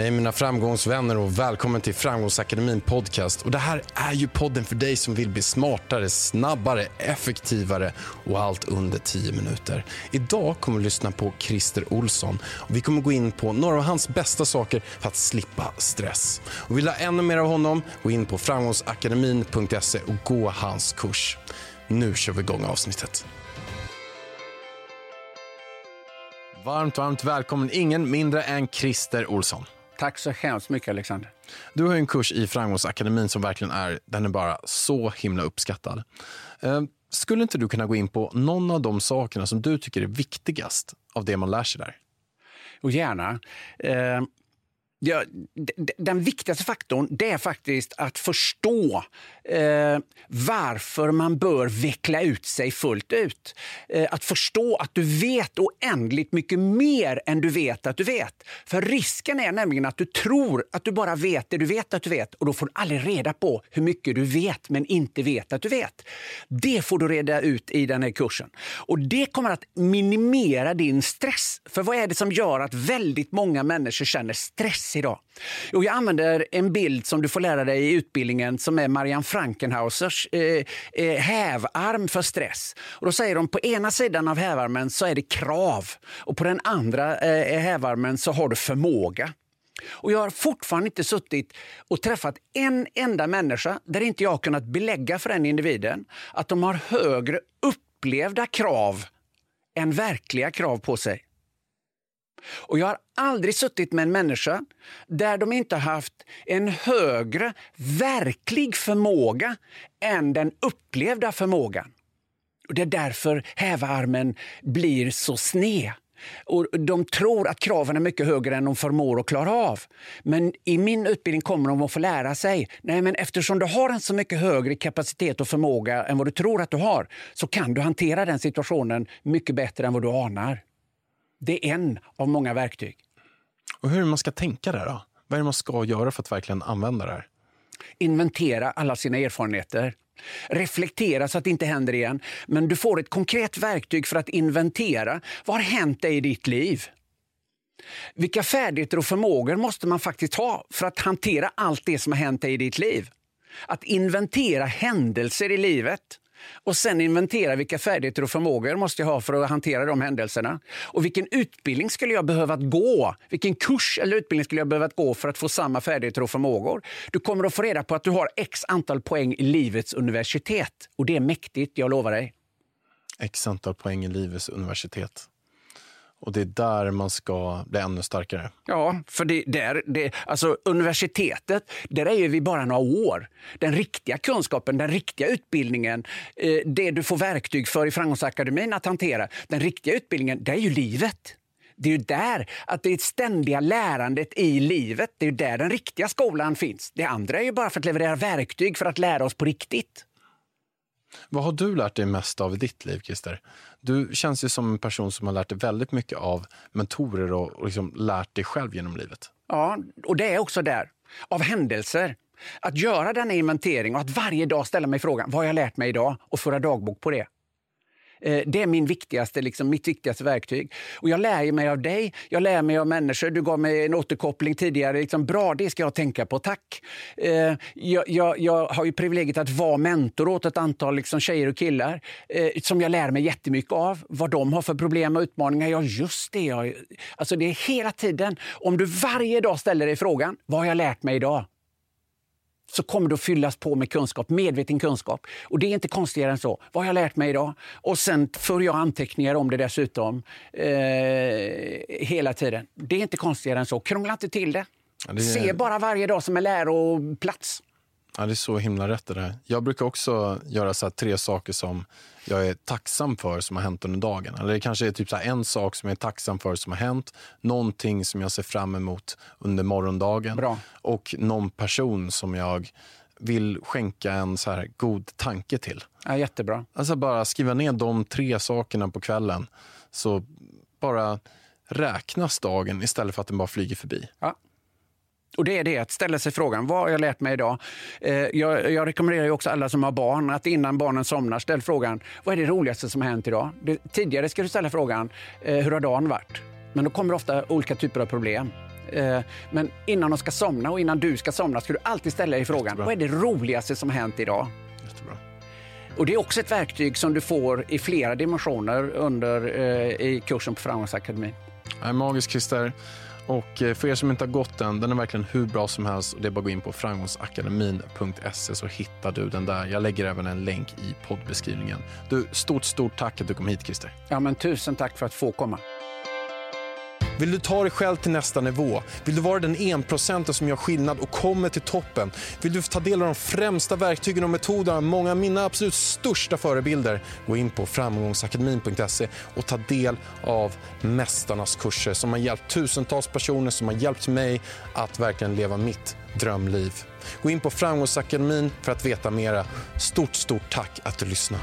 Hej mina framgångsvänner och välkommen till Framgångsakademin podcast. Och det här är ju podden för dig som vill bli smartare, snabbare, effektivare och allt under 10 minuter. Idag kommer vi lyssna på Christer Olsson och vi kommer gå in på några av hans bästa saker för att slippa stress. Och vill du ha ännu mer av honom, gå in på framgångsakademin.se och gå hans kurs. Nu kör vi igång avsnittet. Varmt, varmt välkommen ingen mindre än Christer Olsson. Tack så hemskt mycket Alexander. Du har en kurs i Framgångsakademin som verkligen är, den är bara så himla uppskattad. Eh, skulle inte du kunna gå in på någon av de sakerna som du tycker är viktigast av det man lär sig där? Och gärna. Ja, den viktigaste faktorn det är faktiskt att förstå eh, varför man bör veckla ut sig fullt ut. Eh, att förstå att du vet oändligt mycket mer än du vet att du vet. För risken är nämligen att du tror att du bara vet det du vet att du vet och då får du aldrig reda på hur mycket du vet men inte vet att du vet. Det får du reda ut i den här kursen. Och det kommer att minimera din stress. För vad är det som gör att väldigt många människor känner stress idag? Jo, jag använder en bild som du får lära dig i utbildningen som är Marianne Frankenhausers eh, eh, hävarm för stress. Och då säger de på ena sidan av hävarmen så är det krav och på den andra eh, hävarmen så har du förmåga. Och jag har fortfarande inte suttit och träffat en enda människa där inte jag har kunnat belägga för den individen att de har högre upplevda krav än verkliga krav på sig. Och jag har aldrig suttit med en människa där de inte haft en högre verklig förmåga än den upplevda förmågan. Och det är därför hävarmen blir så sned. Och de tror att kraven är mycket högre än de förmår att klara av. Men i min utbildning kommer de att få lära sig nej men eftersom du har en så mycket högre kapacitet och förmåga än vad du tror att du har så kan du hantera den situationen mycket bättre än vad du anar. Det är en av många verktyg. Och hur man ska tänka där då? Vad är det man ska göra för att verkligen använda det här? Inventera alla sina erfarenheter. Reflektera så att det inte händer igen. Men du får ett konkret verktyg för att inventera. Vad har hänt dig i ditt liv? Vilka färdigheter och förmågor måste man faktiskt ha för att hantera allt det som har hänt dig i ditt liv? Att inventera händelser i livet och sen inventera vilka färdigheter och förmågor måste jag ha för att hantera de händelserna. Och vilken utbildning skulle jag behöva gå? Vilken kurs eller utbildning skulle jag behöva gå för att få samma färdigheter och förmågor? Du kommer att få reda på att du har x antal poäng i livets universitet. Och det är mäktigt, jag lovar dig. X antal poäng i livets universitet. Och det är där man ska bli ännu starkare. Ja, för det, där, det, alltså universitetet, där är vi bara några år. Den riktiga kunskapen, den riktiga utbildningen, eh, det du får verktyg för i Framgångsakademin att hantera, den riktiga utbildningen, det är ju livet. Det är ju där, att det är ständiga lärandet i livet, det är där den riktiga skolan finns. Det andra är ju bara för att leverera verktyg för att lära oss på riktigt. Vad har du lärt dig mest av i ditt liv, Christer? Du känns ju som en person som har lärt dig väldigt mycket av mentorer och, och liksom lärt dig själv genom livet. Ja, och det är också där. Av händelser. Att göra denna inventering och att varje dag ställa mig frågan vad har jag lärt mig idag och föra dagbok på det. Eh, det är min viktigaste, liksom, mitt viktigaste verktyg. Och jag lär mig av dig, jag lär mig av människor. Du gav mig en återkoppling tidigare. Liksom, bra, det ska jag tänka på. Tack! Eh, jag, jag, jag har ju privilegiet att vara mentor åt ett antal liksom, tjejer och killar eh, som jag lär mig jättemycket av. Vad de har för problem och utmaningar. Ja, just det. Jag, alltså, det är hela tiden. Om du varje dag ställer dig frågan, vad har jag lärt mig idag? Så kommer du att fyllas på med kunskap, medveten kunskap. Och det är inte konstigare än så. Vad har jag lärt mig idag? Och sen för jag anteckningar om det dessutom eh, hela tiden. Det är inte konstigare än så. Krångla inte till det. Ja, det är... Se bara varje dag som en läroplats. Ja, det är så himla rätt det där. Jag brukar också göra så tre saker som jag är tacksam för som har hänt under dagen. Eller det kanske är typ så en sak som jag är tacksam för som har hänt. Någonting som jag ser fram emot under morgondagen. Bra. Och någon person som jag vill skänka en så här god tanke till. Ja, jättebra. Alltså bara skriva ner de tre sakerna på kvällen. Så bara räknas dagen istället för att den bara flyger förbi. Ja. Och det är det, att ställa sig frågan, vad har jag lärt mig idag? Eh, jag, jag, rekommenderar ju också alla som har barn att innan barnen somnar ställ frågan, vad är det roligaste som har hänt idag? Det, tidigare ska du ställa frågan, eh, hur har dagen varit? Men då kommer ofta olika typer av problem. Eh, men innan de ska somna och innan du ska somna ska du alltid ställa dig frågan, vad är det roligaste som har hänt idag? Och det är också ett verktyg som du får i flera dimensioner under, eh, i kursen på Framgångsakademin. Magisk Christer. Och eh, för er som inte har gått den, den är verkligen hur bra som helst. Det är bara att gå in på framgångsakademin.se så hittar du den där. Jag lägger även en länk i poddbeskrivningen. Du, stort, stort tack att du kom hit Christer. Ja, men tusen tack för att få komma. Vill du ta dig själv till nästa nivå? Vill du vara den enprocenten som gör skillnad och kommer till toppen? Vill du ta del av de främsta verktygen och metoderna många av mina absolut största förebilder? Gå in på framgångsakademin.se och ta del av mästarnas kurser som har hjälpt tusentals personer, som har hjälpt mig att verkligen leva mitt drömliv. Gå in på Framgångsakademin för att veta mera. Stort, stort tack att du lyssnade.